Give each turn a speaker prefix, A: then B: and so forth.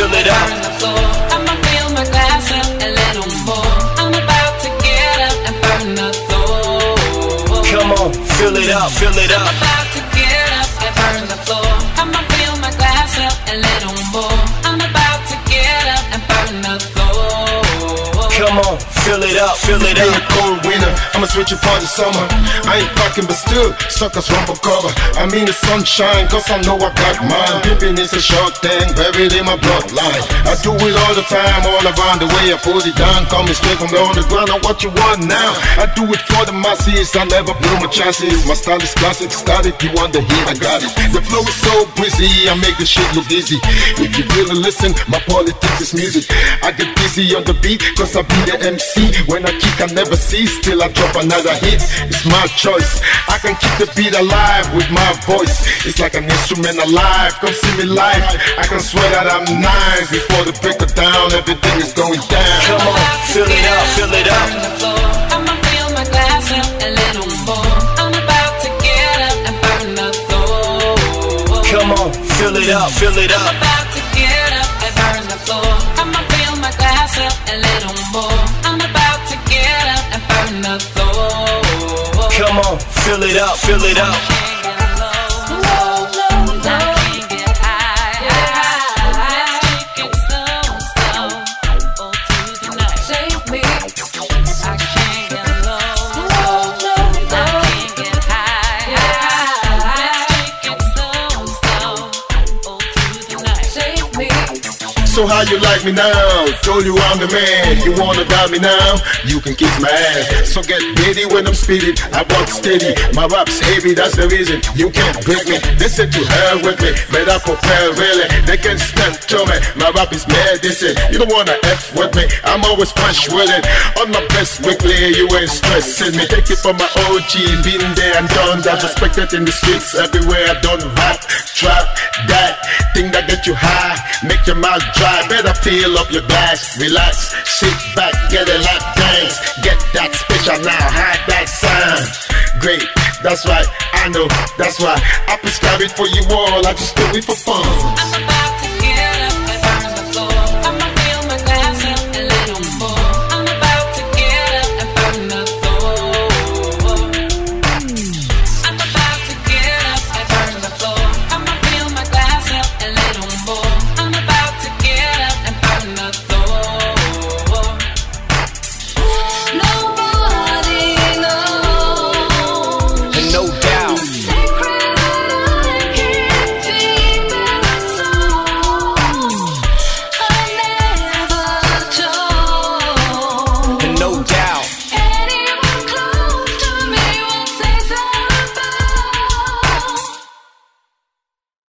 A: fill it up.
B: I'm about to get up and. Come on, fill it up, fill it up. I'ma fill my glass up and little more. I'm about to get up and burn the floor.
A: Come on, up, fill it up.
C: cold winter, I'ma switch it for the summer. I ain't packing, but still, suckers run for cover. I mean the sunshine, cause I know I got mine. Pimping is a short thing, buried in my bloodline. I do it all the time, all around the way. I put it down, coming straight from the ground. Now what you want now? I do it for the masses, I never blow my chances. My style is classic, started, you want the hit, I got it. The flow is so breezy, I make the shit look easy. If you really listen, my politics is music. I get busy on the beat, cause I be the MC. When I kick, I never cease still I drop another hit. It's my choice. I can keep the beat alive with my voice. It's like an instrument alive. Come see me live. I can swear that I'm nice. Before the break it down, everything is going down.
A: Come on, fill it up, fill it up.
B: Burn the floor. I'ma fill my glass up and little more. I'm about to get up and burn the floor.
A: Come on, fill it up, fill it up.
B: I'm about to get up and burn the floor. I'ma fill my glass up and little more.
A: On, fill it up, fill it up.
B: Save me.
C: So how you like me now? Told you I'm the man. You wanna doubt me now? You can kiss my ass. So get ready when I'm speeding. I walk steady. My rap's heavy, that's the reason you can't break me. They said to hell with me, better prepare really. They can step to me. My rap is medicine. You don't wanna F with me. I'm always fresh with it. On my best weekly, you ain't stressing me. Take it from my OG, been there and done that. Respected in the streets everywhere. I done rap, trap, that thing that get you high, make your mouth dry. Better fill up your glass, relax, sit back, get a lap dance, get that special now, hide that sound. Great, that's right, I know, that's why I prescribe it for you all. I just do it for fun.